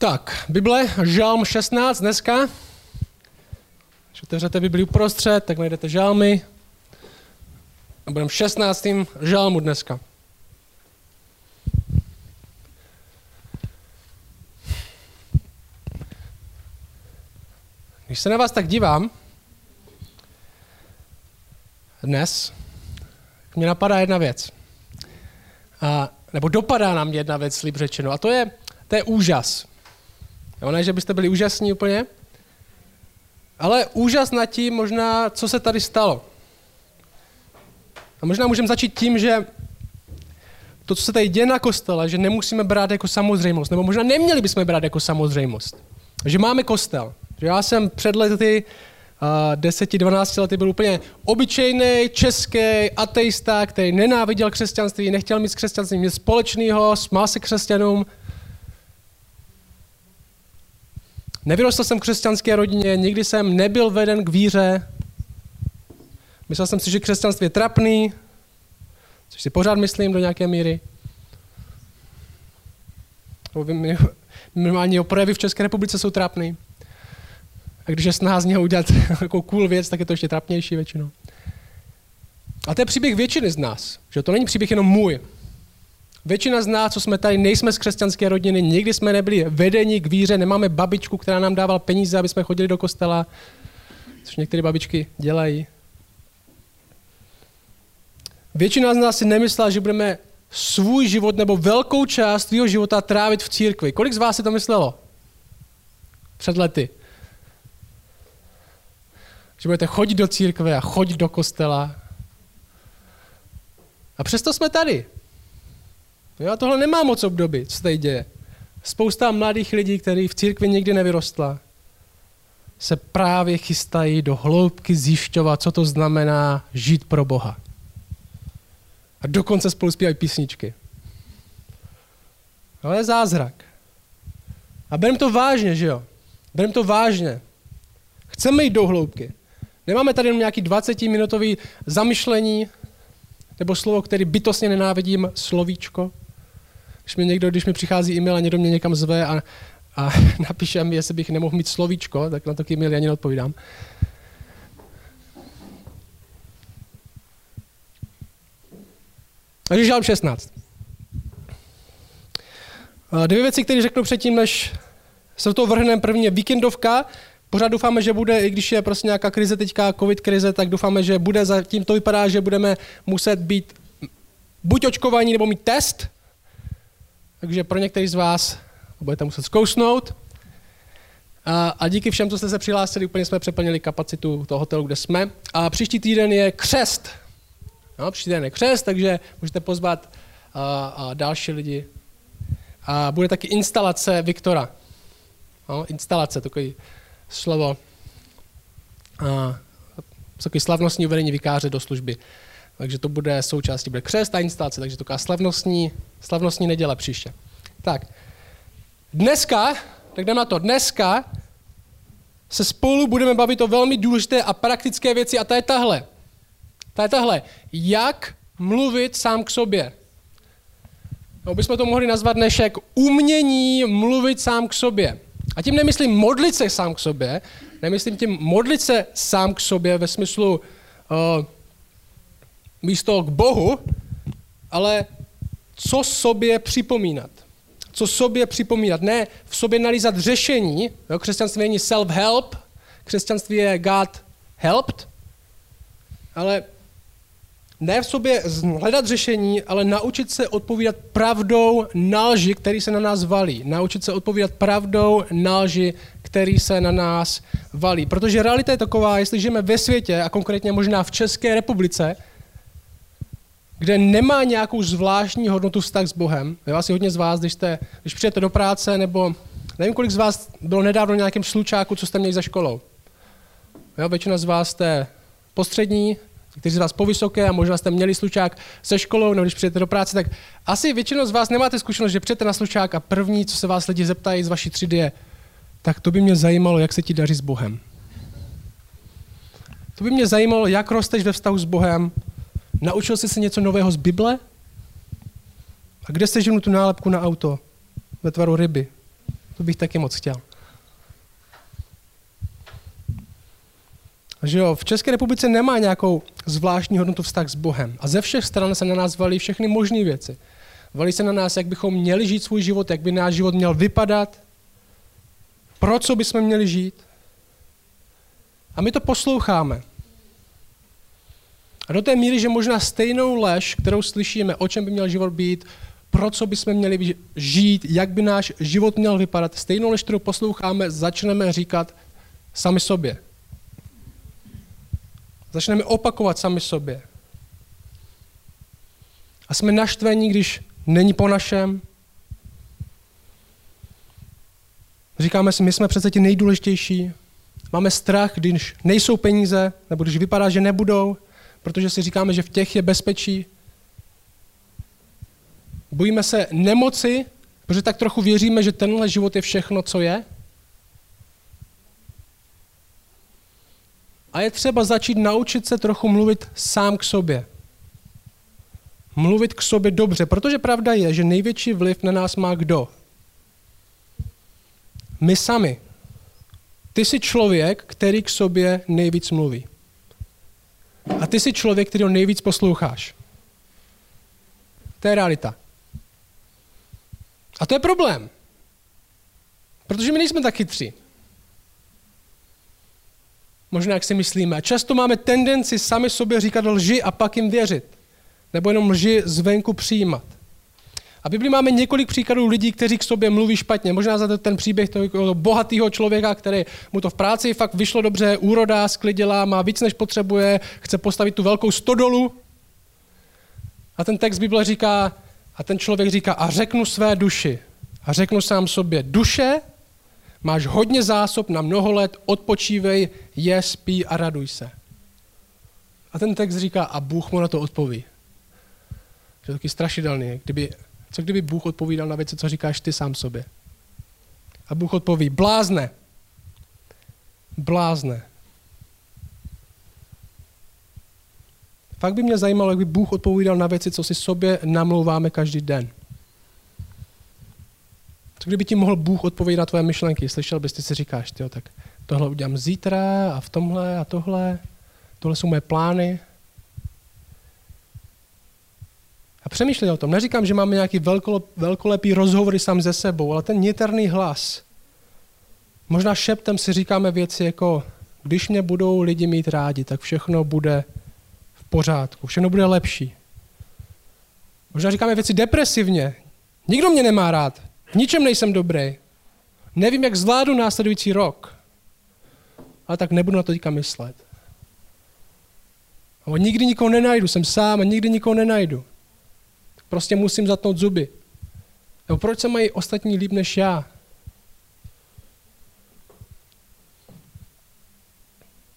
Tak, Bible, Žalm 16 dneska. Když otevřete Bibli uprostřed, tak najdete žalmy. A budeme v 16. žalmu dneska. Když se na vás tak dívám, dnes, mě napadá jedna věc. A, nebo dopadá na mě jedna věc, líp řečeno. A to je, to je úžas. Jo, ne, že byste byli úžasní úplně, ale úžas nad tím možná, co se tady stalo. A možná můžeme začít tím, že to, co se tady děje na kostele, že nemusíme brát jako samozřejmost, nebo možná neměli bychom brát jako samozřejmost. Že máme kostel. Že já jsem před lety, uh, 10-12 lety byl úplně obyčejný český ateista, který nenáviděl křesťanství, nechtěl mít s křesťanstvím nic společného, smál se křesťanům. Nevyrostl jsem v křesťanské rodině, nikdy jsem nebyl veden k víře. Myslel jsem si, že křesťanství je trapný, což si pořád myslím do nějaké míry. Minimálně projevy v České republice jsou trapný. A když je snaha z něho udělat jako cool věc, tak je to ještě trapnější většinou. A to je příběh většiny z nás. Že to není příběh jenom můj. Většina z nás, co jsme tady, nejsme z křesťanské rodiny, nikdy jsme nebyli vedeni k víře, nemáme babičku, která nám dávala peníze, aby jsme chodili do kostela, což některé babičky dělají. Většina z nás si nemyslela, že budeme svůj život nebo velkou část svého života trávit v církvi. Kolik z vás si to myslelo? Před lety. Že budete chodit do církve a chodit do kostela. A přesto jsme tady. Jo, tohle nemá moc období, co tady děje. Spousta mladých lidí, kteří v církvi nikdy nevyrostla, se právě chystají do hloubky zjišťovat, co to znamená žít pro Boha. A dokonce spolu zpívají písničky. Ale je zázrak. A bereme to vážně, že jo? Bereme to vážně. Chceme jít do hloubky. Nemáme tady jenom nějaký 20-minutový zamyšlení, nebo slovo, který bytostně nenávidím, slovíčko. Když mi někdo, když mi přichází e-mail a někdo mě někam zve a, a napíše mi, jestli bych nemohl mít slovíčko, tak na to e-mail ani neodpovídám. Takže žalm 16. Dvě věci, které řeknu předtím, než se do toho vrhneme. První je víkendovka. Pořád doufáme, že bude, i když je prostě nějaká krize teďka, covid krize, tak doufáme, že bude, zatím to vypadá, že budeme muset být buď očkovaní, nebo mít test. Takže pro některý z vás budete muset zkousnout. A, a díky všem, co jste se přihlásili, úplně jsme přeplnili kapacitu toho hotelu, kde jsme. A příští týden je křest. No, příští týden je křest, takže můžete pozvat a, a další lidi. A bude taky instalace Viktora. No, instalace, takový slovo. A, takový slavnostní uvedení vikáře do služby. Takže to bude součástí, bude křest a instalace, takže to taková slavnostní, slavnostní neděle příště. Tak, dneska, tak jdeme na to, dneska se spolu budeme bavit o velmi důležité a praktické věci a ta je tahle. Ta je tahle. Jak mluvit sám k sobě. No, bychom to mohli nazvat dnešek umění mluvit sám k sobě. A tím nemyslím modlit se sám k sobě, nemyslím tím modlit se sám k sobě ve smyslu uh, místo k Bohu, ale co sobě připomínat. Co sobě připomínat. Ne v sobě nalízat řešení. Jo, křesťanství není self-help, křesťanství je God helped, ale ne v sobě hledat řešení, ale naučit se odpovídat pravdou na lži, který se na nás valí. Naučit se odpovídat pravdou na lži, který se na nás valí. Protože realita je taková, jestli žijeme ve světě, a konkrétně možná v České republice, kde nemá nějakou zvláštní hodnotu vztah s Bohem. Je asi hodně z vás, když, jste, když přijete do práce, nebo nevím, kolik z vás bylo nedávno v nějakém slučáku, co jste měli za školou. Jo, většina z vás jste postřední, kteří z vás povysoké a možná jste měli slučák se školou, nebo když přijete do práce, tak asi většinou z vás nemáte zkušenost, že přijete na slučák a první, co se vás lidi zeptají z vaší třídy je, tak to by mě zajímalo, jak se ti daří s Bohem. To by mě zajímalo, jak rosteš ve vztahu s Bohem, Naučil jsi se něco nového z Bible? A kde jsi živnu tu nálepku na auto? Ve tvaru ryby. To bych taky moc chtěl. Že jo, v České republice nemá nějakou zvláštní hodnotu vztah s Bohem. A ze všech stran se na nás valí všechny možné věci. Valí se na nás, jak bychom měli žít svůj život, jak by náš život měl vypadat, pro co bychom měli žít. A my to posloucháme. A do té míry, že možná stejnou lež, kterou slyšíme, o čem by měl život být, pro co bychom měli žít, jak by náš život měl vypadat, stejnou lež, kterou posloucháme, začneme říkat sami sobě. Začneme opakovat sami sobě. A jsme naštvení, když není po našem. Říkáme si, my jsme přece ti nejdůležitější. Máme strach, když nejsou peníze, nebo když vypadá, že nebudou, protože si říkáme, že v těch je bezpečí. Bojíme se nemoci, protože tak trochu věříme, že tenhle život je všechno, co je. A je třeba začít naučit se trochu mluvit sám k sobě. Mluvit k sobě dobře, protože pravda je, že největší vliv na nás má kdo? My sami. Ty jsi člověk, který k sobě nejvíc mluví. A ty jsi člověk, který ho nejvíc posloucháš. To je realita. A to je problém. Protože my nejsme tak chytří. Možná, jak si myslíme. A často máme tendenci sami sobě říkat lži a pak jim věřit. Nebo jenom lži zvenku přijímat. A v Biblii máme několik příkladů lidí, kteří k sobě mluví špatně. Možná za ten příběh toho bohatého člověka, který mu to v práci fakt vyšlo dobře, úroda, sklidila, má víc, než potřebuje, chce postavit tu velkou stodolu. A ten text Bible říká, a ten člověk říká, a řeknu své duši. A řeknu sám sobě, duše, máš hodně zásob na mnoho let, odpočívej, je, spí a raduj se. A ten text říká, a Bůh mu na to odpoví. Že je taky strašidelný. Kdyby, co kdyby Bůh odpovídal na věci, co říkáš ty sám sobě? A Bůh odpoví, blázne. Blázne. Fakt by mě zajímalo, jak by Bůh odpovídal na věci, co si sobě namlouváme každý den. Co kdyby ti mohl Bůh odpovědět na tvoje myšlenky? Slyšel bys, ty si říkáš, tyjo, tak tohle udělám zítra a v tomhle a tohle. Tohle jsou moje plány. A přemýšlej o tom. Neříkám, že máme nějaký velkolepý rozhovory sám ze sebou, ale ten niterný hlas. Možná šeptem si říkáme věci jako, když mě budou lidi mít rádi, tak všechno bude v pořádku, všechno bude lepší. Možná říkáme věci depresivně. Nikdo mě nemá rád. V ničem nejsem dobrý. Nevím, jak zvládnu následující rok. Ale tak nebudu na to teďka myslet. A nikdy nikoho nenajdu, jsem sám a nikdy nikoho nenajdu. Prostě musím zatnout zuby. Nebo proč se mají ostatní líp než já?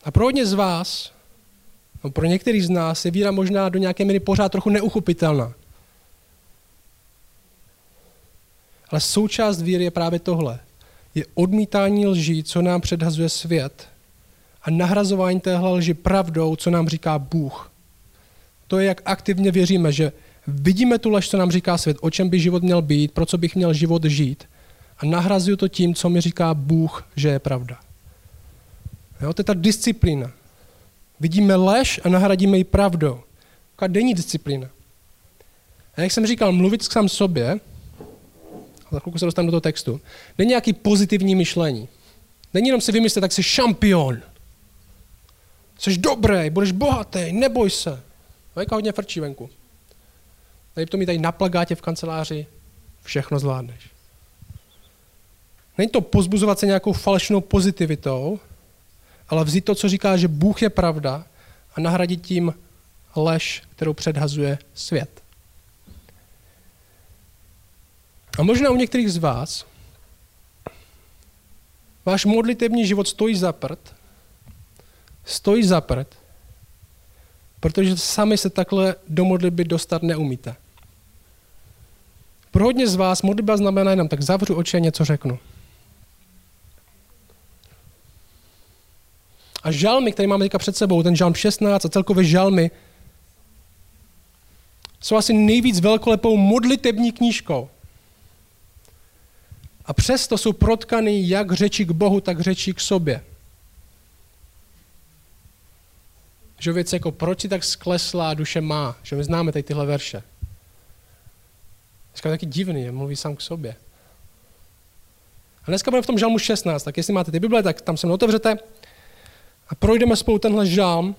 A pro hodně z vás, no pro některý z nás, je víra možná do nějaké míry pořád trochu neuchopitelná. Ale součást víry je právě tohle. Je odmítání lží, co nám předhazuje svět a nahrazování téhle lži pravdou, co nám říká Bůh. To je, jak aktivně věříme, že vidíme tu lež, co nám říká svět, o čem by život měl být, pro co bych měl život žít a nahrazuju to tím, co mi říká Bůh, že je pravda. Jo, to je ta disciplína. Vidíme lež a nahradíme ji pravdou. Taková denní disciplína. A jak jsem říkal, mluvit sám sobě, za chvilku se dostanu do toho textu, není nějaký pozitivní myšlení. Není jenom si vymyslet, tak jsi šampion. Jsi dobrý, budeš bohatý, neboj se. Vejka hodně frčí venku. Tady to mi tady na plagátě v kanceláři, všechno zvládneš. Není to pozbuzovat se nějakou falešnou pozitivitou, ale vzít to, co říká, že Bůh je pravda a nahradit tím lež, kterou předhazuje svět. A možná u některých z vás váš modlitební život stojí za prd, stojí za prd, protože sami se takhle do modlitby dostat neumíte. Pro hodně z vás modlitba znamená jenom tak zavřu oči a něco řeknu. A žalmy, které máme teďka před sebou, ten žalm 16 a celkově žalmy, jsou asi nejvíc velkolepou modlitební knížkou. A přesto jsou protkaný jak řeči k Bohu, tak řeči k sobě. Že věc jako, proč si tak skleslá duše má? Že my známe tady tyhle verše. Dneska taky divný, mluví sám k sobě. A dneska budeme v tom žalmu 16, tak jestli máte ty Bible, tak tam se mnou otevřete a projdeme spolu tenhle žalm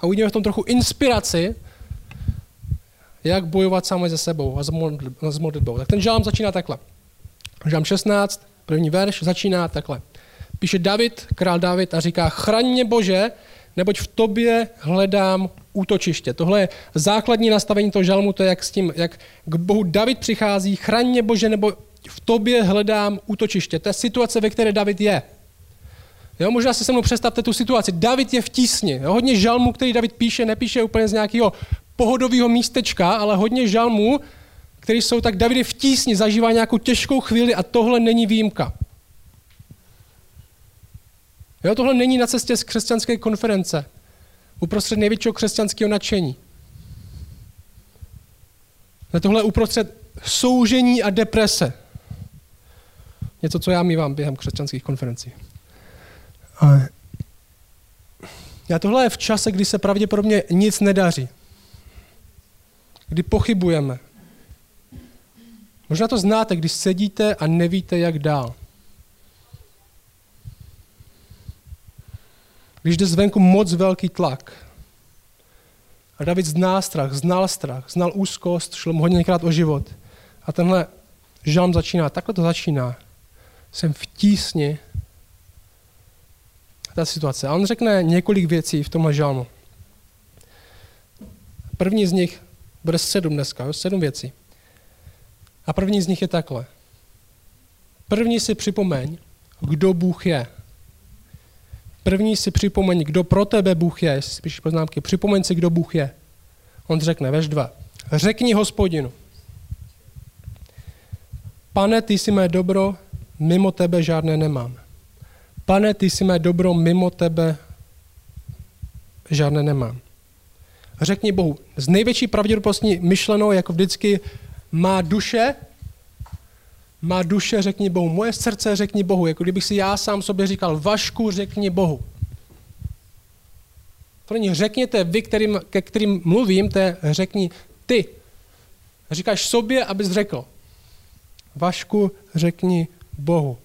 a uvidíme v tom trochu inspiraci, jak bojovat sami ze sebou a s modlitbou. Tak ten žalm začíná takhle. Žalm 16, první verš, začíná takhle. Píše David, král David a říká, chraň mě Bože, neboť v tobě hledám útočiště. Tohle je základní nastavení toho žalmu, to je jak s tím, jak k Bohu David přichází, chraň mě Bože, nebo v tobě hledám útočiště. To je situace, ve které David je. Jo, možná si se mnou představte tu situaci. David je v tísni. Jo, hodně žalmů, který David píše, nepíše úplně z nějakého pohodového místečka, ale hodně žalmů, který jsou tak, David je v tísni, zažívá nějakou těžkou chvíli a tohle není výjimka. Jo, tohle není na cestě z křesťanské konference, uprostřed největšího křesťanského nadšení. Ale tohle uprostřed soužení a deprese. Něco, co já mývám během křesťanských konferencí. Ale já tohle je v čase, kdy se pravděpodobně nic nedaří. Kdy pochybujeme. Možná to znáte, když sedíte a nevíte, jak dál. Když jde zvenku moc velký tlak. A David zná strach, znal strach, znal úzkost, šlo mu hodněkrát o život. A tenhle žalm začíná, takhle to začíná. Jsem v tísni. Ta situace. A on řekne několik věcí v tomhle žalmu. První z nich bude sedm dneska, jo? sedm věcí. A první z nich je takhle. První si připomeň, kdo Bůh je. První si připomeň, kdo pro tebe Bůh je. Jestli si píšeš poznámky, připomeň si, kdo Bůh je. On řekne, veš dva. Řekni hospodinu. Pane, ty jsi mé dobro, mimo tebe žádné nemám. Pane, ty jsi mé dobro, mimo tebe žádné nemám. Řekni Bohu, z největší pravděpodobností myšleno, jako vždycky, má duše, má duše, řekni Bohu. Moje srdce, řekni Bohu. Jako kdybych si já sám sobě říkal, Vašku, řekni Bohu. To není řekněte vy, kterým, ke kterým mluvím, to je řekni ty. Říkáš sobě, abys řekl. Vašku, řekni Bohu.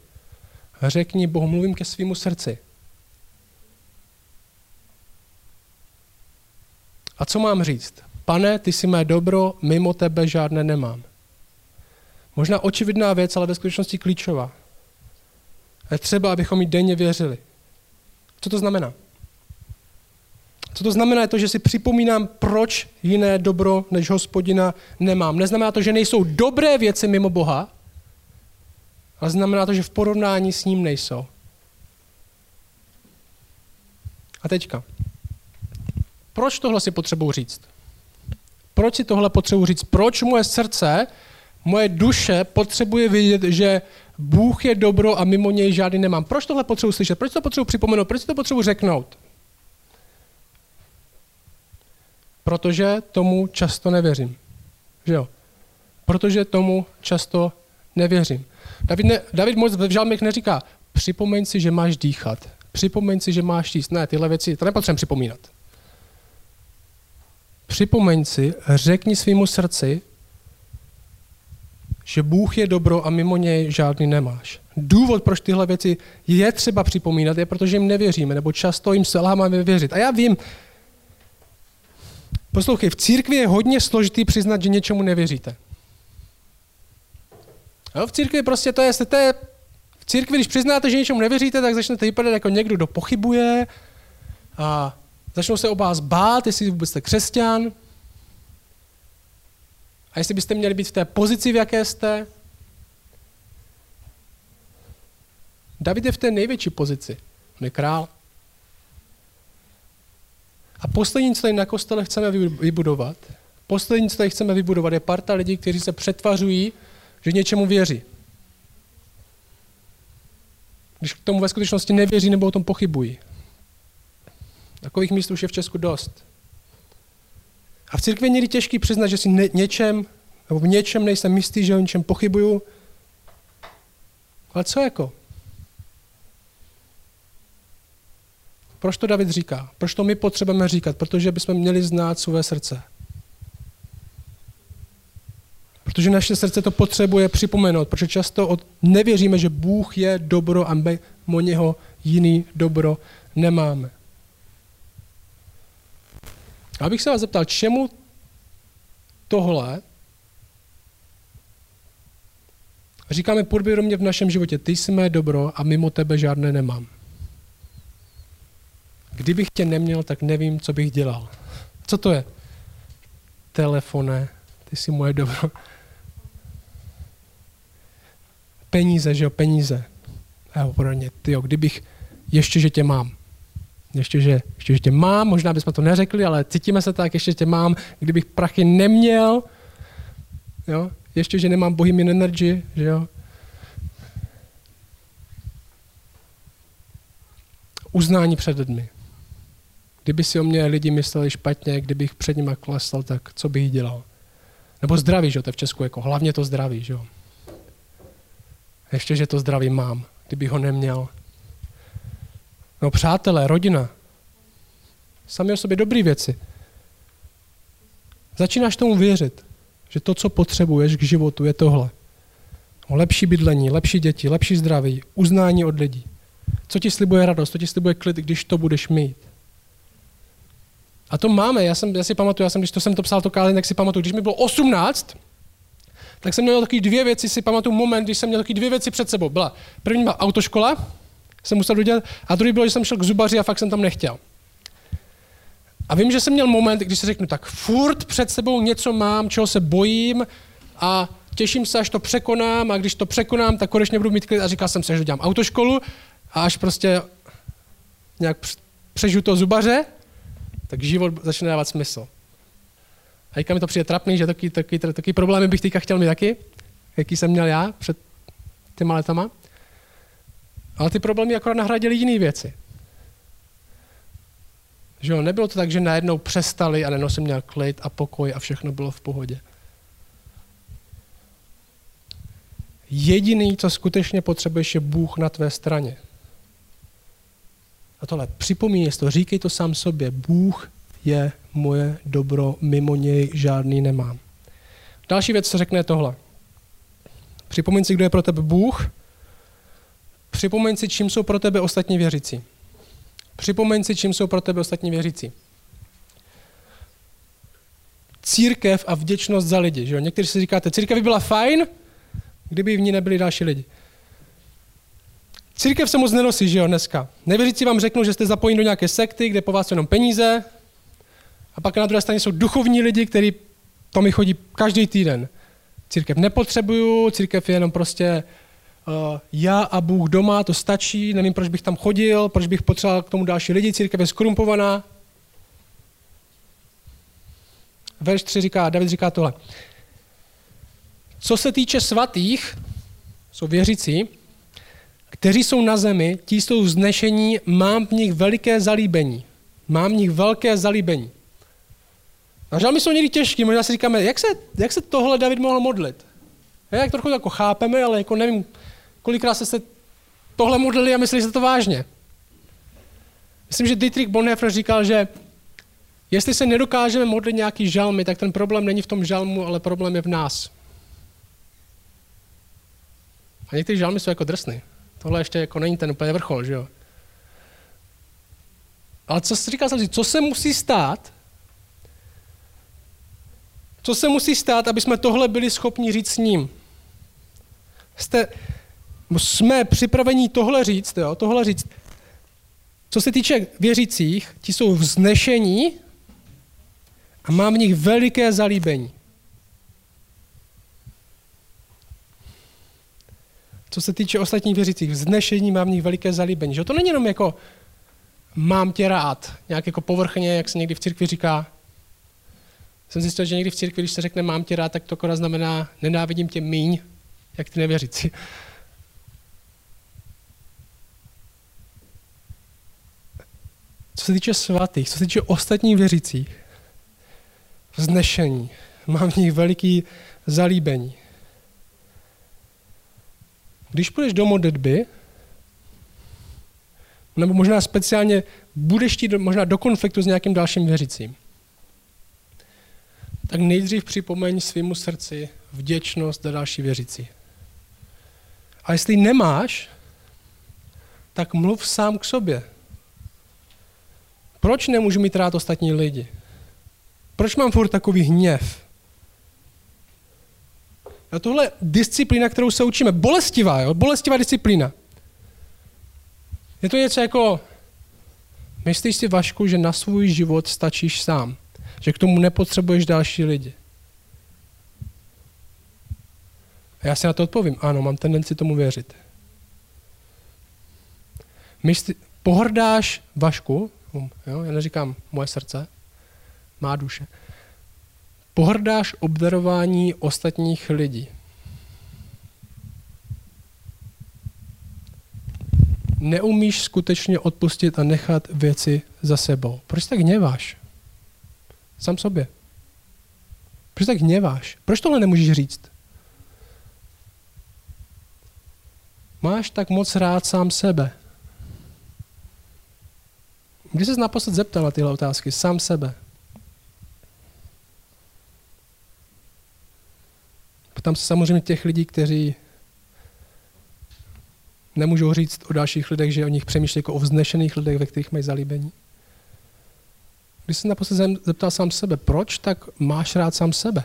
Řekni Bohu, mluvím ke svýmu srdci. A co mám říct? Pane, ty jsi mé dobro, mimo tebe žádné nemám. Možná očividná věc, ale ve skutečnosti klíčová. Je třeba, abychom jí denně věřili. Co to znamená? Co to znamená je to, že si připomínám, proč jiné dobro než hospodina nemám. Neznamená to, že nejsou dobré věci mimo Boha, ale znamená to, že v porovnání s ním nejsou. A teďka. Proč tohle si potřebuji říct? Proč si tohle potřebuji říct? Proč moje srdce, moje duše potřebuje vědět, že Bůh je dobro a mimo něj žádný nemám? Proč tohle potřebuji slyšet? Proč to potřebuji připomenout? Proč to potřebuji řeknout? Protože tomu často nevěřím. Že jo? Protože tomu často nevěřím. David, ne, David moc v žalmech neříká, připomeň si, že máš dýchat. Připomeň si, že máš jíst. Ne, tyhle věci, to nepotřebujeme připomínat. Připomeň si, řekni svýmu srdci, že Bůh je dobro a mimo něj žádný nemáš. Důvod, proč tyhle věci je třeba připomínat, je, protože jim nevěříme, nebo často jim selháváme věřit. A já vím, poslouchej, v církvi je hodně složitý přiznat, že něčemu nevěříte. Jo, v církvi prostě to je, to je, v církvi, když přiznáte, že něčemu nevěříte, tak začnete vypadat jako někdo, kdo pochybuje a začnou se o vás bát, jestli vůbec jste křesťan a jestli byste měli být v té pozici, v jaké jste. David je v té největší pozici. On je král. A poslední, co tady na kostele chceme vybudovat, poslední, co tady chceme vybudovat, je parta lidí, kteří se přetvařují že něčemu věří. Když k tomu ve skutečnosti nevěří nebo o tom pochybují. Takových míst už je v Česku dost. A v církvi někdy těžký přiznat, že si ne, něčem, nebo v něčem nejsem jistý, že o něčem pochybuju. Ale co jako? Proč to David říká? Proč to my potřebujeme říkat? Protože bychom měli znát své srdce. Protože naše srdce to potřebuje připomenout, protože často nevěříme, že Bůh je dobro a my o něho jiný dobro nemáme. Abych se vás zeptal, čemu tohle říkáme podvědomě v našem životě, ty jsi mé dobro a mimo tebe žádné nemám. Kdybych tě neměl, tak nevím, co bych dělal. Co to je? Telefone, ty jsi moje dobro. Peníze, že jo, peníze. A jo, podobně, ty jo, kdybych, ještě, že tě mám. Ještě že, ještě, že tě mám, možná bychom to neřekli, ale cítíme se tak, ještě, že tě mám, kdybych prachy neměl, jo, ještě, že nemám bohemian energy, že jo. Uznání před lidmi. Kdyby si o mě lidi mysleli špatně, kdybych před nimi klesl, tak co bych dělal? Nebo zdraví, že jo, to je v Česku jako hlavně to zdraví, že jo. Ještě, že to zdraví mám, kdybych ho neměl. No přátelé, rodina. Sami o sobě dobré věci. Začínáš tomu věřit, že to, co potřebuješ k životu, je tohle. O lepší bydlení, lepší děti, lepší zdraví, uznání od lidí. Co ti slibuje radost, co ti slibuje klid, když to budeš mít. A to máme, já, jsem, já si pamatuju, já jsem, když to jsem to psal to kázání, tak si pamatuju, když mi bylo 18, tak jsem měl taky dvě věci, si pamatuju moment, když jsem měl taky dvě věci před sebou. Byla první byla autoškola, jsem musel udělat, a druhý bylo, že jsem šel k zubaři a fakt jsem tam nechtěl. A vím, že jsem měl moment, když si řeknu, tak furt před sebou něco mám, čeho se bojím a těším se, až to překonám a když to překonám, tak konečně budu mít klid a říkal jsem si, že dělám autoškolu a až prostě nějak přežiju to zubaře, tak život začne dávat smysl. A mi to přijde trapný, že taky, taky, taky problémy bych teďka chtěl mít taky, jaký jsem měl já před těma letama. Ale ty problémy akorát nahradily jiné věci. Že jo, nebylo to tak, že najednou přestali a najednou jsem měl klid a pokoj a všechno bylo v pohodě. Jediný, co skutečně potřebuješ, je Bůh na tvé straně. A tohle připomínej to, říkej to sám sobě. Bůh je moje dobro, mimo něj žádný nemám. Další věc, co řekne tohle. Připomeň si, kdo je pro tebe Bůh. Připomeň si, čím jsou pro tebe ostatní věřící. Připomeň si, čím jsou pro tebe ostatní věřící. Církev a vděčnost za lidi. Že jo? Někteří si říkáte, církev by byla fajn, kdyby v ní nebyli další lidi. Církev se moc nenosí, že jo, dneska. Nevěřící vám řeknou, že jste zapojeni do nějaké sekty, kde po vás jenom peníze, a pak na druhé straně jsou duchovní lidi, kteří to mi chodí každý týden. Církev nepotřebuju, církev je jenom prostě já a Bůh doma, to stačí, nevím, proč bych tam chodil, proč bych potřeboval k tomu další lidi, církev je skorumpovaná. Verš 3 říká, David říká tohle. Co se týče svatých, jsou věřící, kteří jsou na zemi, ti jsou vznešení, mám v nich veliké zalíbení. Mám v nich velké zalíbení. A žalmy jsou někdy těžký, možná si říkáme, jak se, jak se tohle David mohl modlit? Jak trochu jako chápeme, ale jako nevím, kolikrát se tohle modlili a mysleli se to vážně. Myslím, že Dietrich Bonhoeffer říkal, že jestli se nedokážeme modlit nějaký žalmy, tak ten problém není v tom žalmu, ale problém je v nás. A některé žalmy jsou jako drsný. Tohle ještě jako není ten úplně vrchol, že jo? Ale co se říká, co se musí stát, co se musí stát, aby jsme tohle byli schopni říct s ním? Jste, jsme připraveni tohle říct, jo, tohle říct. Co se týče věřících, ti jsou vznešení a mám v nich veliké zalíbení. Co se týče ostatních věřících, vznešení mám v nich veliké zalíbení. Že to není jenom jako mám tě rád, nějak jako povrchně, jak se někdy v církvi říká, jsem zjistil, že někdy v církvi, když se řekne mám tě rád, tak to akorát znamená nenávidím tě míň, jak ty nevěřící. Co se týče svatých, co se týče ostatních věřících, vznešení, mám v nich veliký zalíbení. Když půjdeš do modlitby, nebo možná speciálně budeš chtít možná do konfliktu s nějakým dalším věřícím, tak nejdřív připomeň svýmu srdci vděčnost za další věřící. A jestli nemáš, tak mluv sám k sobě. Proč nemůžu mít rád ostatní lidi? Proč mám furt takový hněv? A tohle disciplína, kterou se učíme, bolestivá, jo? bolestivá disciplína. Je to něco jako, myslíš si, Vašku, že na svůj život stačíš sám? Že k tomu nepotřebuješ další lidi? A já si na to odpovím, ano, mám tendenci tomu věřit. Myslí, pohrdáš Vašku, jo? já neříkám moje srdce, má duše, pohrdáš obdarování ostatních lidí. Neumíš skutečně odpustit a nechat věci za sebou. Proč tak hněváš? Sam sobě. Proč tak hněváš? Proč tohle nemůžeš říct? Máš tak moc rád sám sebe. Kdy jsi naposled zeptal na tyhle otázky? Sám sebe. Ptám se samozřejmě těch lidí, kteří nemůžou říct o dalších lidech, že o nich přemýšlí jako o vznešených lidech, ve kterých mají zalíbení. Když se naposled zeptal sám sebe, proč, tak máš rád sám sebe.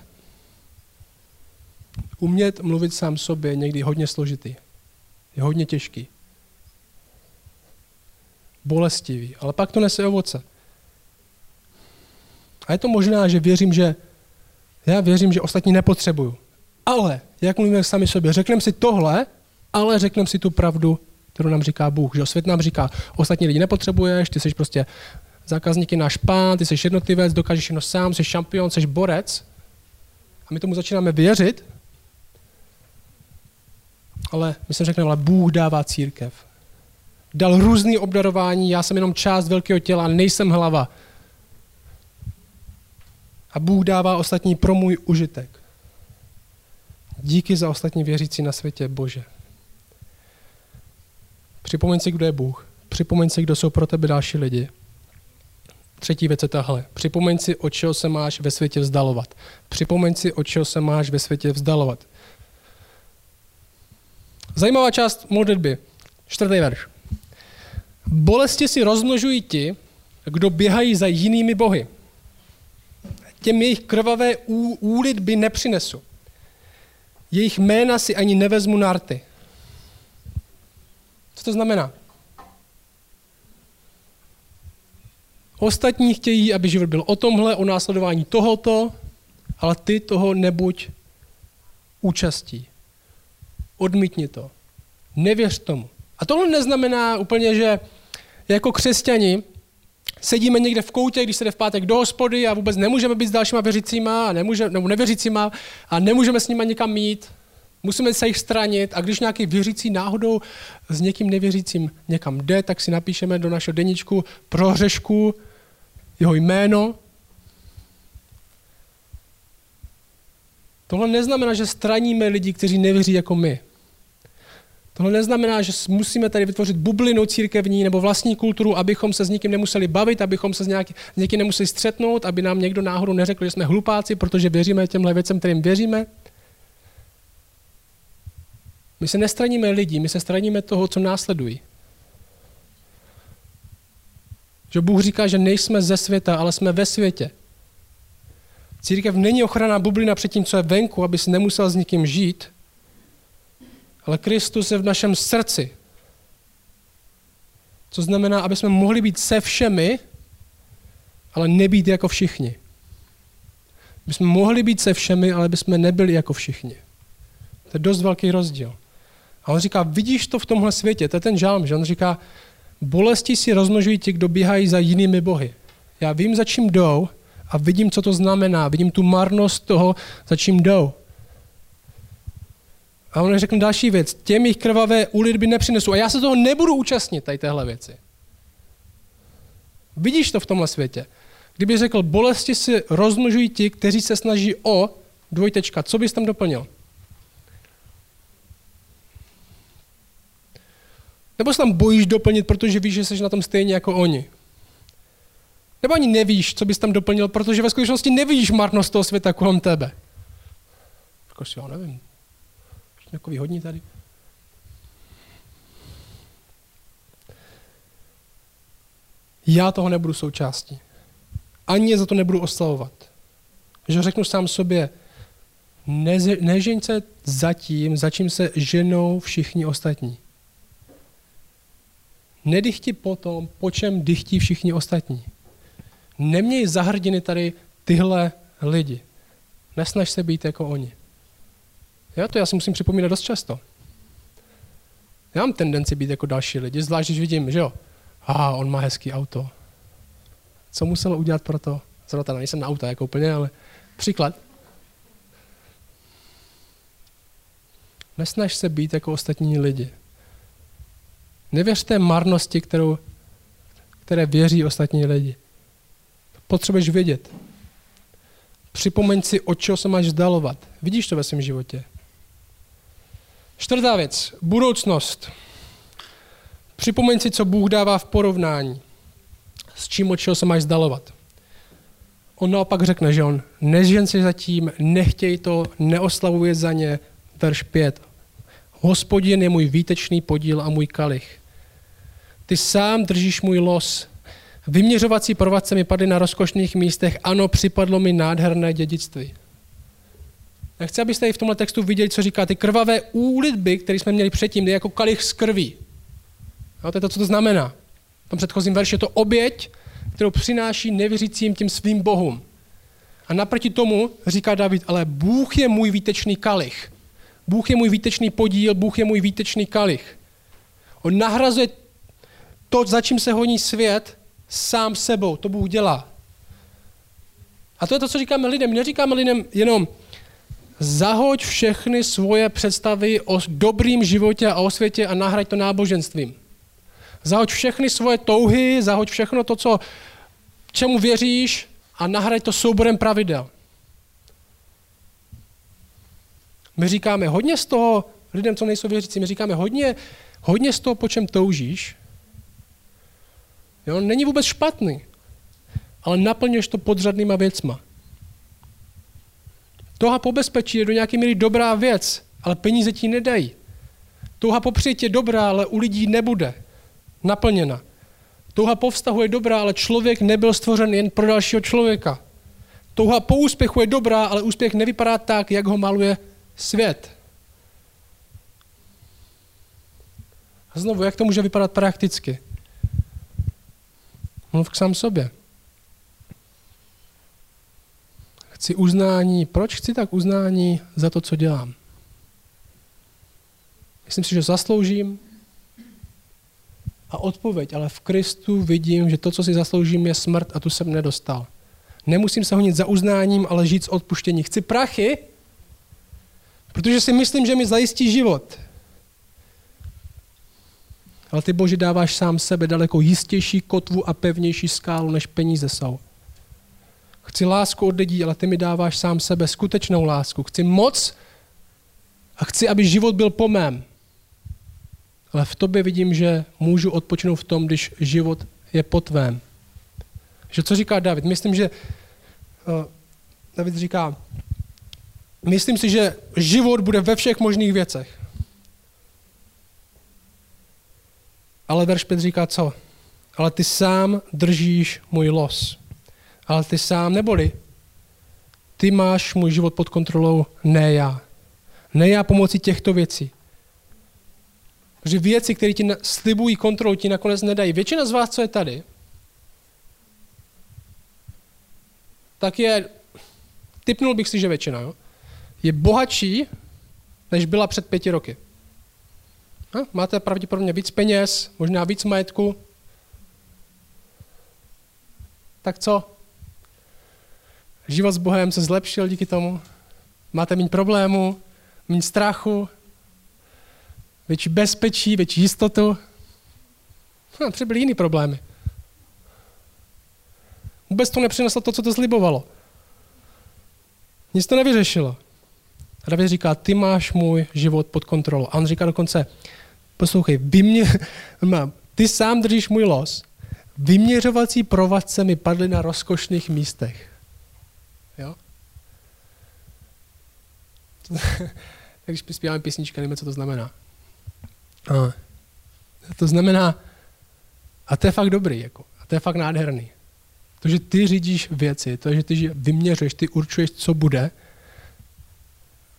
Umět mluvit sám sobě je někdy hodně složitý. Je hodně těžký. Bolestivý, ale pak to nese ovoce. A je to možná, že věřím, že já věřím, že ostatní nepotřebuju. Ale, jak mluvíme sami sobě, řekneme si tohle, ale řekneme si tu pravdu, kterou nám říká Bůh. Že svět nám říká, ostatní lidi nepotřebuješ, ty jsi prostě zákazník je náš pán, ty jsi jednotlivec, dokážeš jenom sám, jsi šampion, jsi borec. A my tomu začínáme věřit, ale my se řekneme, ale Bůh dává církev. Dal různý obdarování, já jsem jenom část velkého těla, nejsem hlava. A Bůh dává ostatní pro můj užitek. Díky za ostatní věřící na světě, Bože. Připomeň si, kdo je Bůh. Připomeň si, kdo jsou pro tebe další lidi. Třetí věc je tahle. Připomeň si, od čeho se máš ve světě vzdalovat. Připomeň si, od čeho se máš ve světě vzdalovat. Zajímavá část modlitby. Čtvrtý verš. Bolesti si rozmnožují ti, kdo běhají za jinými bohy. Těm jejich krvavé úlitby nepřinesu. Jejich jména si ani nevezmu na rty. Co to znamená? Ostatní chtějí, aby život byl o tomhle, o následování tohoto, ale ty toho nebuď účastí. Odmítni to. Nevěř tomu. A tohle neznamená úplně, že jako křesťani sedíme někde v koutě, když se jde v pátek do hospody a vůbec nemůžeme být s dalšíma věřícíma a nemůže, nebo nevěřícíma a nemůžeme s nimi nikam mít. Musíme se jich stranit a když nějaký věřící náhodou s někým nevěřícím někam jde, tak si napíšeme do našeho deníčku pro hřešku jeho jméno. Tohle neznamená, že straníme lidi, kteří nevěří jako my. Tohle neznamená, že musíme tady vytvořit bublinu církevní nebo vlastní kulturu, abychom se s někým nemuseli bavit, abychom se s, nějaký, někým nemuseli střetnout, aby nám někdo náhodou neřekl, že jsme hlupáci, protože věříme těmhle věcem, kterým věříme. My se nestraníme lidí, my se straníme toho, co následují. Že Bůh říká, že nejsme ze světa, ale jsme ve světě. Církev není ochranná bublina před tím, co je venku, aby si nemusel s nikým žít, ale Kristus je v našem srdci. Co znamená, aby jsme mohli být se všemi, ale nebýt jako všichni. My jsme mohli být se všemi, ale bychom nebyli jako všichni. To je dost velký rozdíl. A on říká, vidíš to v tomhle světě, to je ten žálm, že on říká, bolesti si rozmnožují ti, kdo běhají za jinými bohy. Já vím, za čím jdou a vidím, co to znamená. Vidím tu marnost toho, za čím jdou. A on řekne další věc. Těm jich krvavé úlitby nepřinesu. A já se toho nebudu účastnit, tady téhle věci. Vidíš to v tomhle světě. Kdyby řekl, bolesti si rozmnožují ti, kteří se snaží o dvojtečka, co bys tam doplnil? Nebo se tam bojíš doplnit, protože víš, že jsi na tom stejně jako oni? Nebo ani nevíš, co bys tam doplnil, protože ve skutečnosti nevidíš marnost toho světa kolem tebe. Jako si, já nevím. Takový hodní tady. Já toho nebudu součástí. Ani za to nebudu oslavovat. Že řeknu sám sobě, nežeň se za tím, za čím se ženou všichni ostatní. Nedychti po tom, po čem dychtí všichni ostatní. Neměj za hrdiny tady tyhle lidi. Nesnaž se být jako oni. Já to já si musím připomínat dost často. Já mám tendenci být jako další lidi, zvlášť když vidím, že jo, a on má hezký auto. Co musel udělat pro to? Zrovna tady nejsem na auta jako úplně, ale příklad. Nesnaž se být jako ostatní lidi. Nevěřte marnosti, kterou, které věří ostatní lidi. Potřebuješ vědět. Připomeň si, od čeho se máš vzdalovat. Vidíš to ve svém životě. Čtvrtá věc. Budoucnost. Připomeň si, co Bůh dává v porovnání. S čím, od čeho se máš vzdalovat. On naopak řekne, že on nežen si zatím, nechtěj to, neoslavuje za ně. Verš 5. Hospodin je můj výtečný podíl a můj kalich. Ty sám držíš můj los. Vyměřovací provadce mi padly na rozkošných místech, ano, připadlo mi nádherné dědictví. Já chci, abyste i v tomhle textu viděli, co říká. Ty krvavé úlitby, které jsme měli předtím, je jako kalich z krví. A to je to, co to znamená. V tom předchozím verši je to oběť, kterou přináší nevěřícím tím svým bohům. A naproti tomu říká David, ale Bůh je můj výtečný kalich. Bůh je můj výtečný podíl, Bůh je můj výtečný kalich. On nahrazuje to, za čím se honí svět, sám sebou. To Bůh dělá. A to je to, co říkáme lidem. Neříkáme lidem jenom, zahoď všechny svoje představy o dobrým životě a o světě a nahraď to náboženstvím. Zahoď všechny svoje touhy, zahoď všechno to, co, čemu věříš a nahraď to souborem pravidel. My říkáme hodně z toho, lidem, co nejsou věřící, my říkáme hodně, hodně z toho, po čem toužíš, jo, není vůbec špatný, ale naplňuješ to podřadnýma věcma. Touha po bezpečí je do nějaké míry dobrá věc, ale peníze ti nedají. Touha po přijetí je dobrá, ale u lidí nebude naplněna. Touha po vztahu je dobrá, ale člověk nebyl stvořen jen pro dalšího člověka. Touha po úspěchu je dobrá, ale úspěch nevypadá tak, jak ho maluje svět. A znovu, jak to může vypadat prakticky? Mluv k sám sobě. Chci uznání. Proč chci tak uznání za to, co dělám? Myslím si, že zasloužím. A odpověď, ale v Kristu vidím, že to, co si zasloužím, je smrt a tu jsem nedostal. Nemusím se honit za uznáním, ale žít z odpuštění. Chci prachy, protože si myslím, že mi zajistí život. Ale ty Bože dáváš sám sebe daleko jistější kotvu a pevnější skálu, než peníze jsou. Chci lásku od lidí, ale ty mi dáváš sám sebe, skutečnou lásku. Chci moc a chci, aby život byl po mém. Ale v tobě vidím, že můžu odpočinout v tom, když život je po tvém. Že co říká David? Myslím, že uh, David říká, myslím si, že život bude ve všech možných věcech. Ale verš 5 říká co? Ale ty sám držíš můj los. Ale ty sám, neboli ty máš můj život pod kontrolou, ne já. Ne já pomocí těchto věcí. Protože věci, které ti slibují kontrolu, ti nakonec nedají. Většina z vás, co je tady, tak je, typnul bych si, že většina, jo, je bohatší, než byla před pěti roky. No, máte pravděpodobně víc peněz, možná víc majetku. Tak co? Život s Bohem se zlepšil díky tomu? Máte méně problémů, méně strachu, větší bezpečí, větší jistotu? No, třeba byly jiný problémy. Vůbec to nepřineslo to, co to zlibovalo. Nic to nevyřešilo. A David říká, ty máš můj život pod kontrolou. A on říká dokonce, Poslouchej, vymě, mám, ty sám držíš můj los. Vyměřovací provazce mi padly na rozkošných místech. Jo? Když zpíváme písnička, nevíme, co to znamená. A to znamená, a to je fakt dobrý, jako, a to je fakt nádherný. To, že ty řídíš věci, to, že ty vyměřuješ, ty určuješ, co bude,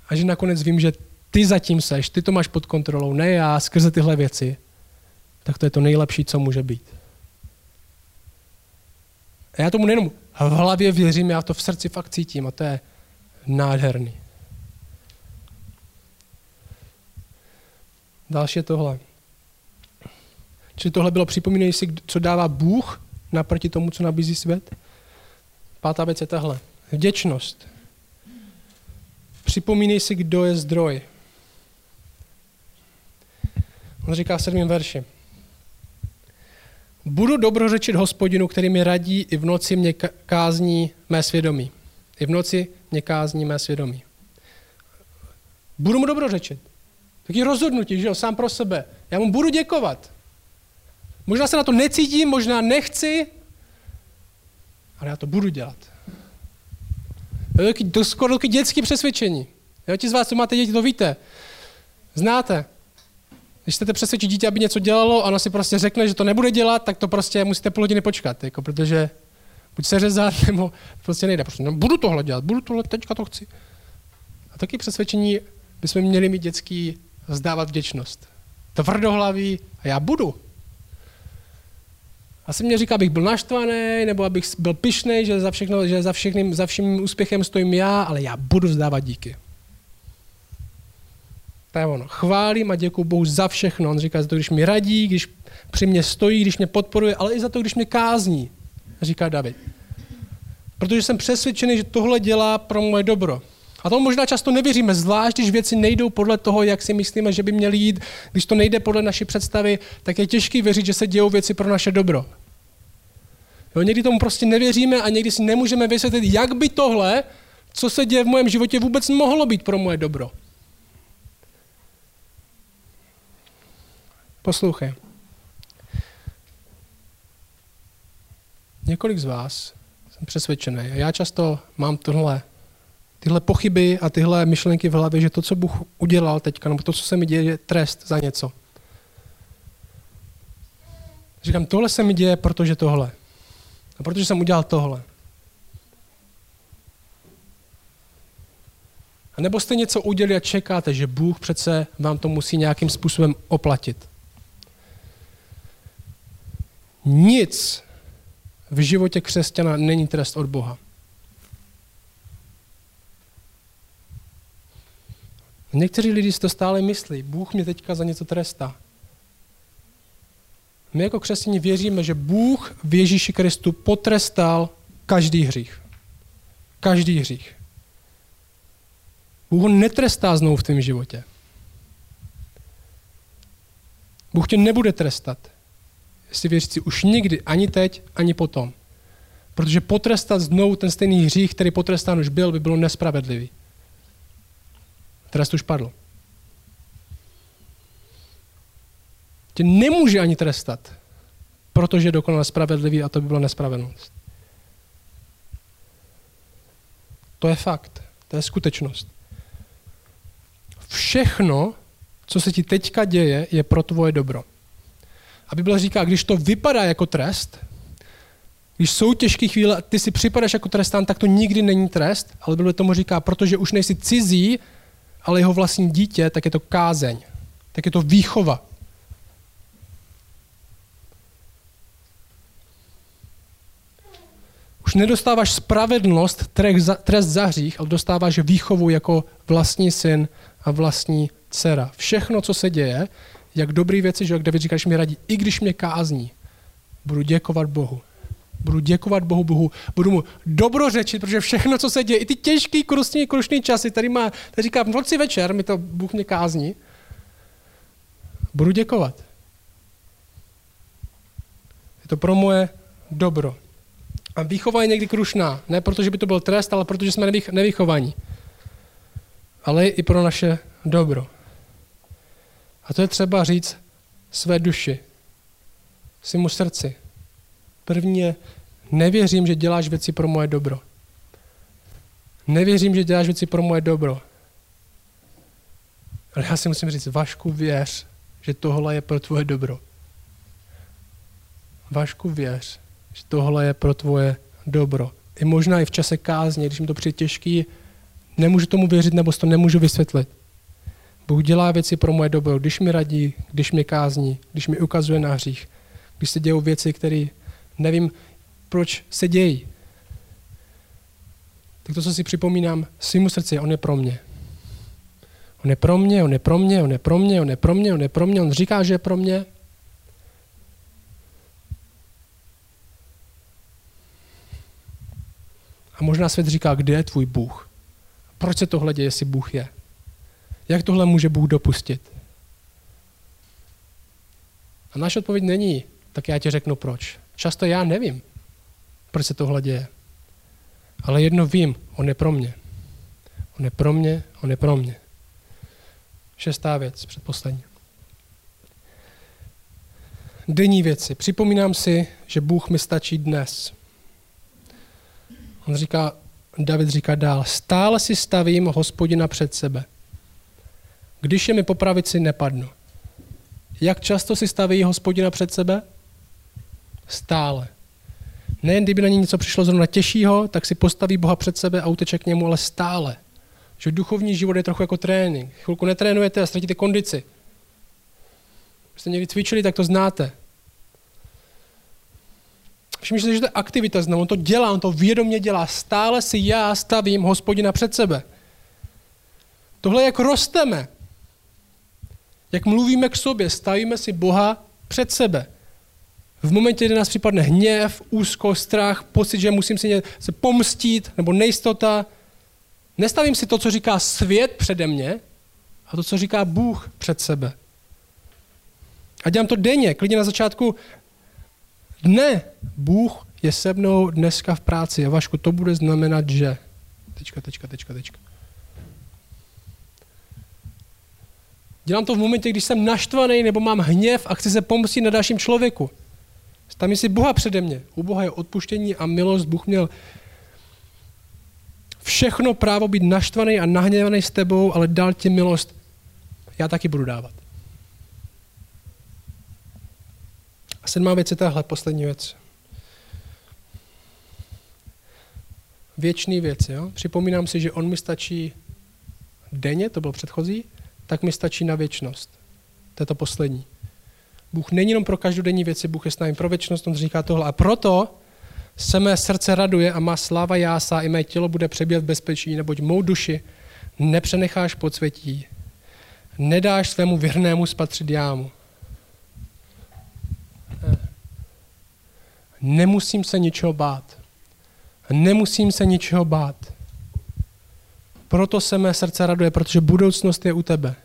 a že nakonec vím, že ty zatím seš, ty to máš pod kontrolou, ne já, skrze tyhle věci, tak to je to nejlepší, co může být. A já tomu nejenom v hlavě věřím, já to v srdci fakt cítím a to je nádherný. Další je tohle. Čili tohle bylo připomínej si, co dává Bůh naproti tomu, co nabízí svět. Pátá věc je tahle. Vděčnost. Připomínej si, kdo je zdroj. On říká v sedmém verši. Budu dobrořečit hospodinu, který mi radí, i v noci mě kázní mé svědomí. I v noci mě kázní mé svědomí. Budu mu dobrořečit. Taky rozhodnutí, že jo, sám pro sebe. Já mu budu děkovat. Možná se na to necítím, možná nechci, ale já to budu dělat. To je skoro dětské přesvědčení. Jo, ti z vás, co máte děti, to víte. Znáte. Když chcete přesvědčit dítě, aby něco dělalo, ono si prostě řekne, že to nebude dělat, tak to prostě musíte půl hodiny počkat, jako, protože buď se řezat, nebo prostě nejde. Prostě, no, budu tohle dělat, budu tohle, teďka to chci. A taky přesvědčení bychom měli mít dětský vzdávat vděčnost. Tvrdohlaví a já budu. Asi mě říká, abych byl naštvaný, nebo abych byl pišný, že za, všechno, že za, všechným, za vším úspěchem stojím já, ale já budu vzdávat díky. To je ono. Chválím a děkuji Bohu za všechno. On říká za to, když mi radí, když při mě stojí, když mě podporuje, ale i za to, když mě kázní, říká David. Protože jsem přesvědčený, že tohle dělá pro moje dobro. A to možná často nevěříme, zvlášť když věci nejdou podle toho, jak si myslíme, že by měly jít. Když to nejde podle naší představy, tak je těžké věřit, že se dějou věci pro naše dobro. Jo, někdy tomu prostě nevěříme a někdy si nemůžeme vysvětlit, jak by tohle, co se děje v mém životě, vůbec mohlo být pro moje dobro. Poslouchej. Několik z vás, jsem přesvědčený, a já často mám tohle, tyhle pochyby a tyhle myšlenky v hlavě, že to, co Bůh udělal teďka, nebo to, co se mi děje, je trest za něco. Říkám, tohle se mi děje, protože tohle. A protože jsem udělal tohle. A nebo jste něco udělali a čekáte, že Bůh přece vám to musí nějakým způsobem oplatit. Nic v životě křesťana není trest od Boha. Někteří lidi si to stále myslí. Bůh mě teďka za něco trestá. My jako křesťané věříme, že Bůh v Ježíši Kristu potrestal každý hřích. Každý hřích. Bůh ho netrestá znovu v tvém životě. Bůh tě nebude trestat jestli věřící už nikdy, ani teď, ani potom. Protože potrestat znovu ten stejný hřích, který potrestán už byl, by bylo nespravedlivý. Trest už padl. Tě nemůže ani trestat, protože je dokonale spravedlivý a to by byla nespravedlnost. To je fakt, to je skutečnost. Všechno, co se ti teďka děje, je pro tvoje dobro. A Bible říká, když to vypadá jako trest, když jsou těžké chvíle a ty si připadáš jako trestán, tak to nikdy není trest, ale Bible tomu říká, protože už nejsi cizí, ale jeho vlastní dítě, tak je to kázeň, tak je to výchova. Už nedostáváš spravedlnost, trest za hřích, ale dostáváš výchovu jako vlastní syn a vlastní dcera. Všechno, co se děje, jak dobrý věci, že jak David říká, že mi radí, i když mě kázní, budu děkovat Bohu. Budu děkovat Bohu, Bohu, budu mu dobrořečit, protože všechno, co se děje, i ty těžký, krustní, krušný časy, tady má, tady říká, v noci večer mi to Bůh mě kázní, budu děkovat. Je to pro moje dobro. A výchova je někdy krušná. Ne proto, že by to byl trest, ale protože jsme nevychovaní. Ale i pro naše dobro. A to je třeba říct své duši, svému srdci. První je, nevěřím, že děláš věci pro moje dobro. Nevěřím, že děláš věci pro moje dobro. Ale já si musím říct, Vašku, věř, že tohle je pro tvoje dobro. Vašku, věř, že tohle je pro tvoje dobro. I možná i v čase kázně, když mi to přijde těžký, nemůžu tomu věřit nebo si to nemůžu vysvětlit. Bůh dělá věci pro moje dobro, když mi radí, když mě kázní, když mi ukazuje na hřích, když se dějou věci, které nevím, proč se dějí. Tak to, co si připomínám svýmu srdci, on je pro mě. On je pro mě, on je pro mě, on je pro mě, on je pro mě, on je pro mě, on říká, že je pro mě. A možná svět říká, kde je tvůj Bůh? Proč se tohle děje, jestli Bůh je? Jak tohle může Bůh dopustit? A naše odpověď není, tak já ti řeknu proč. Často já nevím, proč se tohle děje. Ale jedno vím, on je pro mě. On je pro mě, on je pro mě. Šestá věc, předposlední. Denní věci. Připomínám si, že Bůh mi stačí dnes. On říká, David říká dál, stále si stavím hospodina před sebe. Když je mi po pravici, nepadnu. Jak často si staví hospodina před sebe? Stále. Nejen kdyby na ně něco přišlo zrovna těžšího, tak si postaví Boha před sebe a uteče k němu, ale stále. Že duchovní život je trochu jako trénink. Chvilku netrénujete a ztratíte kondici. Když jste někdy cvičili, tak to znáte. Všimněte si, že to je aktivita znovu. On to dělá, on to vědomě dělá. Stále si já stavím hospodina před sebe. Tohle jak rosteme. Jak mluvíme k sobě, stavíme si Boha před sebe. V momentě, kdy nás připadne hněv, úzkost, strach, pocit, že musím si se pomstít, nebo nejistota, nestavím si to, co říká svět přede mě, a to, co říká Bůh před sebe. A dělám to denně, klidně na začátku dne. Bůh je se mnou dneska v práci. A Vašku, to bude znamenat, že... Tečka, tečka, tečka, tečka. Dělám to v momentě, když jsem naštvaný nebo mám hněv a chci se pomstit na dalším člověku. Tam si Boha přede mě. U Boha je odpuštění a milost. Bůh měl všechno právo být naštvaný a nahněvaný s tebou, ale dal ti milost. Já taky budu dávat. A sedmá věc je tahle, poslední věc. Věčný věc. Jo? Připomínám si, že on mi stačí denně, to byl předchozí, tak mi stačí na věčnost. To je to poslední. Bůh není jenom pro každodenní věci, Bůh je s námi pro věčnost, on říká tohle. A proto se mé srdce raduje a má sláva jásá, i mé tělo bude přebět v bezpečí, neboť mou duši nepřenecháš podsvětí. Nedáš svému věrnému spatřit jámu. Nemusím se ničeho bát. Nemusím se ničeho bát. Proto se mé srdce raduje, protože budoucnost je u tebe.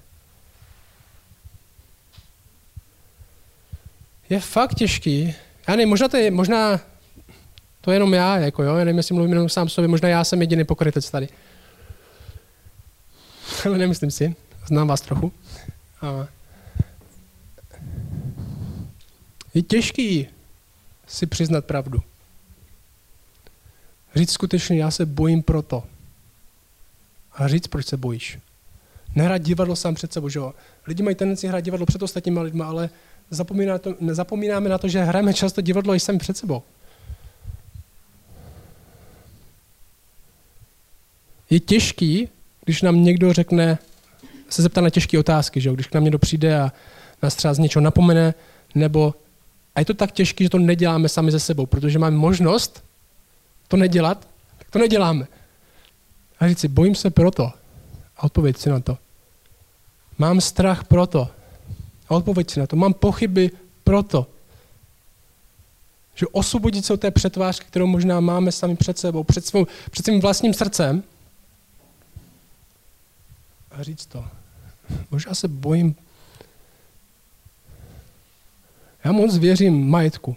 Je fakt těžký. Já nevím, možná to je, možná to je jenom já, jako jo, já nevím, jestli mluvím jenom sám sobě, možná já jsem jediný pokrytec tady. Ale nemyslím si, znám vás trochu. A je těžký si přiznat pravdu. Říct skutečně, já se bojím proto a říct, proč se bojíš. Nehrát divadlo sám před sebou, že jo? Lidi mají tendenci hrát divadlo před ostatními lidmi, ale zapomíná to, nezapomínáme na to, že hrajeme často divadlo i sami před sebou. Je těžký, když nám někdo řekne, se zeptá na těžké otázky, že jo? když k nám někdo přijde a nás třeba z něčeho napomene, nebo a je to tak těžké, že to neděláme sami ze sebou, protože máme možnost to nedělat, tak to neděláme. A říct si, bojím se proto. A odpověď si na to. Mám strach proto. A odpověď si na to. Mám pochyby proto. Že osvobodit se od té přetvářky, kterou možná máme sami před sebou, před, svou, před svým vlastním srdcem a říct to. Možná se bojím. Já moc věřím majetku.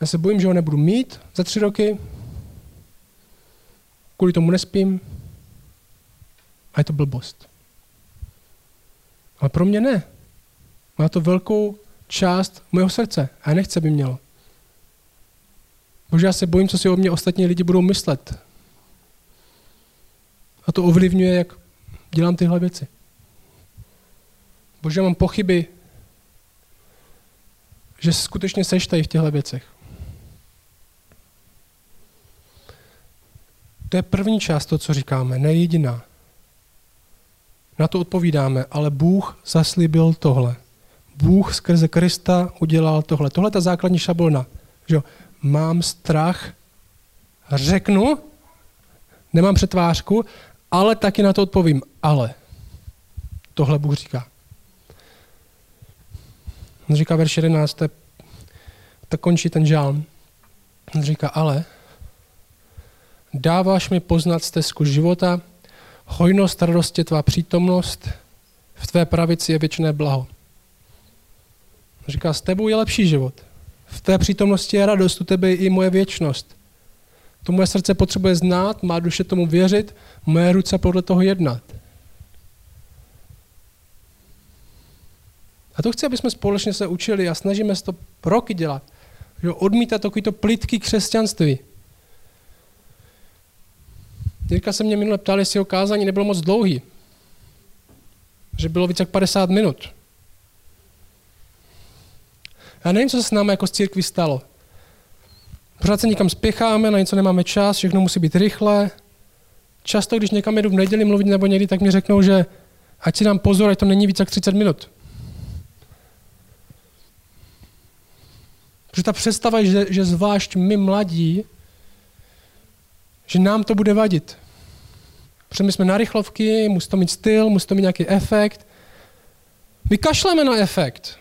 Já se bojím, že ho nebudu mít za tři roky, kvůli tomu nespím a je to blbost. Ale pro mě ne. Má to velkou část mého srdce a já nechci, aby mělo. Bože, já se bojím, co si o mě ostatní lidi budou myslet. A to ovlivňuje, jak dělám tyhle věci. Bože, mám pochyby, že skutečně seš tady v těchto věcech. To je první část to, co říkáme, ne jediná. Na to odpovídáme, ale Bůh zaslíbil tohle. Bůh skrze Krista udělal tohle. Tohle je ta základní šablona. Že mám strach, řeknu, nemám přetvářku, ale taky na to odpovím. Ale. Tohle Bůh říká. On říká verš 11, to, je, to končí ten žálm. On říká, ale dáváš mi poznat stezku života, hojnost radosti tvá přítomnost, v tvé pravici je věčné blaho. Říká, s tebou je lepší život. V té přítomnosti je radost, u tebe je i moje věčnost. To moje srdce potřebuje znát, má duše tomu věřit, moje ruce podle toho jednat. A to chci, aby jsme společně se učili a snažíme se to roky dělat. Že odmítat takovýto plitky křesťanství. Jirka se mě minule ptal, jestli jeho kázání nebylo moc dlouhý. Že bylo více jak 50 minut. Já nevím, co se s námi jako z církví stalo. Pořád se někam spěcháme, na něco nemáme čas, všechno musí být rychle. Často, když někam jedu v neděli mluvit nebo někdy, tak mi řeknou, že ať si dám pozor, ať to není více jak 30 minut. Protože ta představa, že, že zvlášť my mladí, že nám to bude vadit. Protože my jsme na rychlovky, musí to mít styl, musí to mít nějaký efekt. My kašleme na efekt.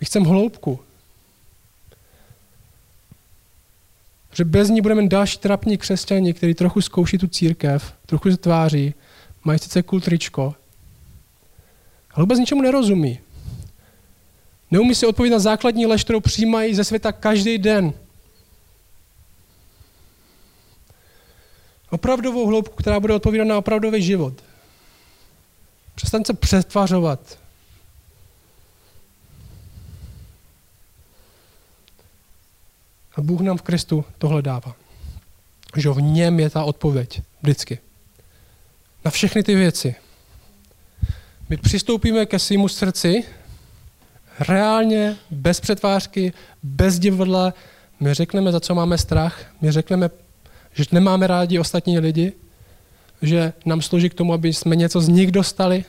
My chceme hloubku. Že bez ní budeme další trapní křesťani, který trochu zkouší tu církev, trochu se tváří, mají sice kultričko, ale vůbec ničemu nerozumí. Neumí si odpovědět na základní lež, kterou přijímají ze světa každý den. Opravdovou hloubku, která bude odpovídat na opravdový život. Přestaň se přetvařovat. A Bůh nám v Kristu tohle dává. Že v něm je ta odpověď vždycky. Na všechny ty věci. My přistoupíme ke svýmu srdci reálně, bez přetvářky, bez divadla. My řekneme, za co máme strach. My řekneme, že nemáme rádi ostatní lidi, že nám slouží k tomu, aby jsme něco z nich dostali.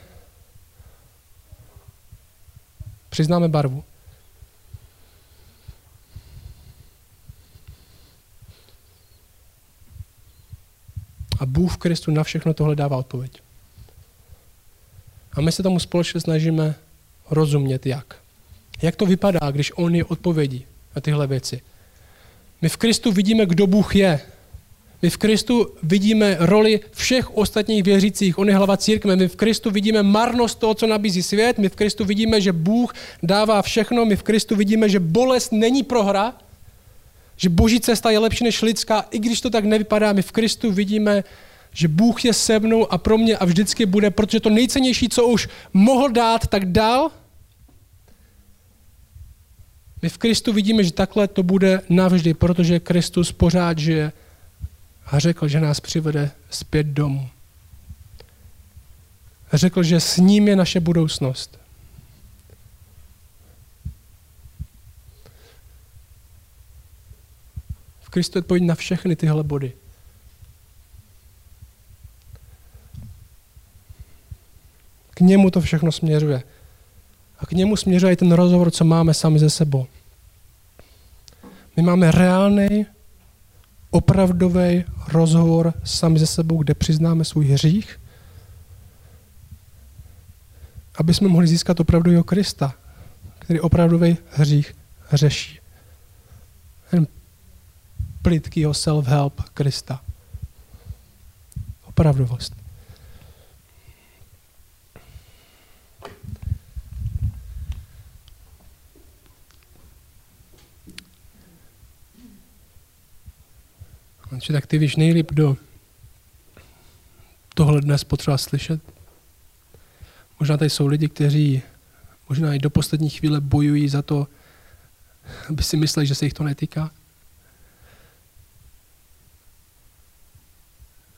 Přiznáme barvu. A Bůh v Kristu na všechno tohle dává odpověď. A my se tomu společně snažíme rozumět, jak. Jak to vypadá, když On je odpovědí na tyhle věci. My v Kristu vidíme, kdo Bůh je. My v Kristu vidíme roli všech ostatních věřících. On je hlava církve. My v Kristu vidíme marnost toho, co nabízí svět. My v Kristu vidíme, že Bůh dává všechno. My v Kristu vidíme, že bolest není prohra, že boží cesta je lepší než lidská, i když to tak nevypadá, my v Kristu vidíme, že Bůh je se mnou a pro mě a vždycky bude, protože to nejcennější, co už mohl dát, tak dal. My v Kristu vidíme, že takhle to bude navždy, protože Kristus pořád žije a řekl, že nás přivede zpět domů. Řekl, že s ním je naše budoucnost. V Kristu je odpověď na všechny tyhle body. K němu to všechno směřuje. A k němu směřuje i ten rozhovor, co máme sami ze sebou. My máme reálný, opravdový rozhovor sami ze sebou, kde přiznáme svůj hřích, aby jsme mohli získat opravdového Krista, který opravdový hřích řeší plitkýho self-help Krista. Opravdovost. Tak ty víš nejlíp, do tohle dnes potřeba slyšet. Možná tady jsou lidi, kteří možná i do poslední chvíle bojují za to, aby si mysleli, že se jich to netýká.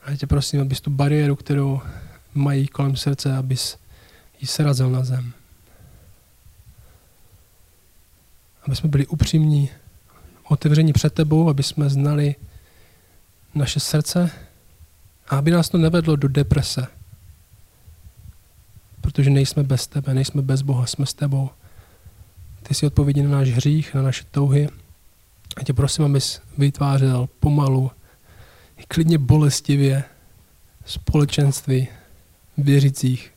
A tě prosím, abys tu bariéru, kterou mají kolem srdce, abys ji srazil na zem. Aby jsme byli upřímní, otevření před tebou, aby jsme znali naše srdce a aby nás to nevedlo do deprese. Protože nejsme bez tebe, nejsme bez Boha, jsme s tebou. Ty jsi odpovědí na náš hřích, na naše touhy. A tě prosím, abys vytvářel pomalu, klidně bolestivě společenství věřících,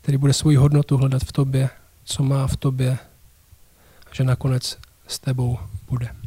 který bude svoji hodnotu hledat v tobě, co má v tobě, že nakonec s tebou bude.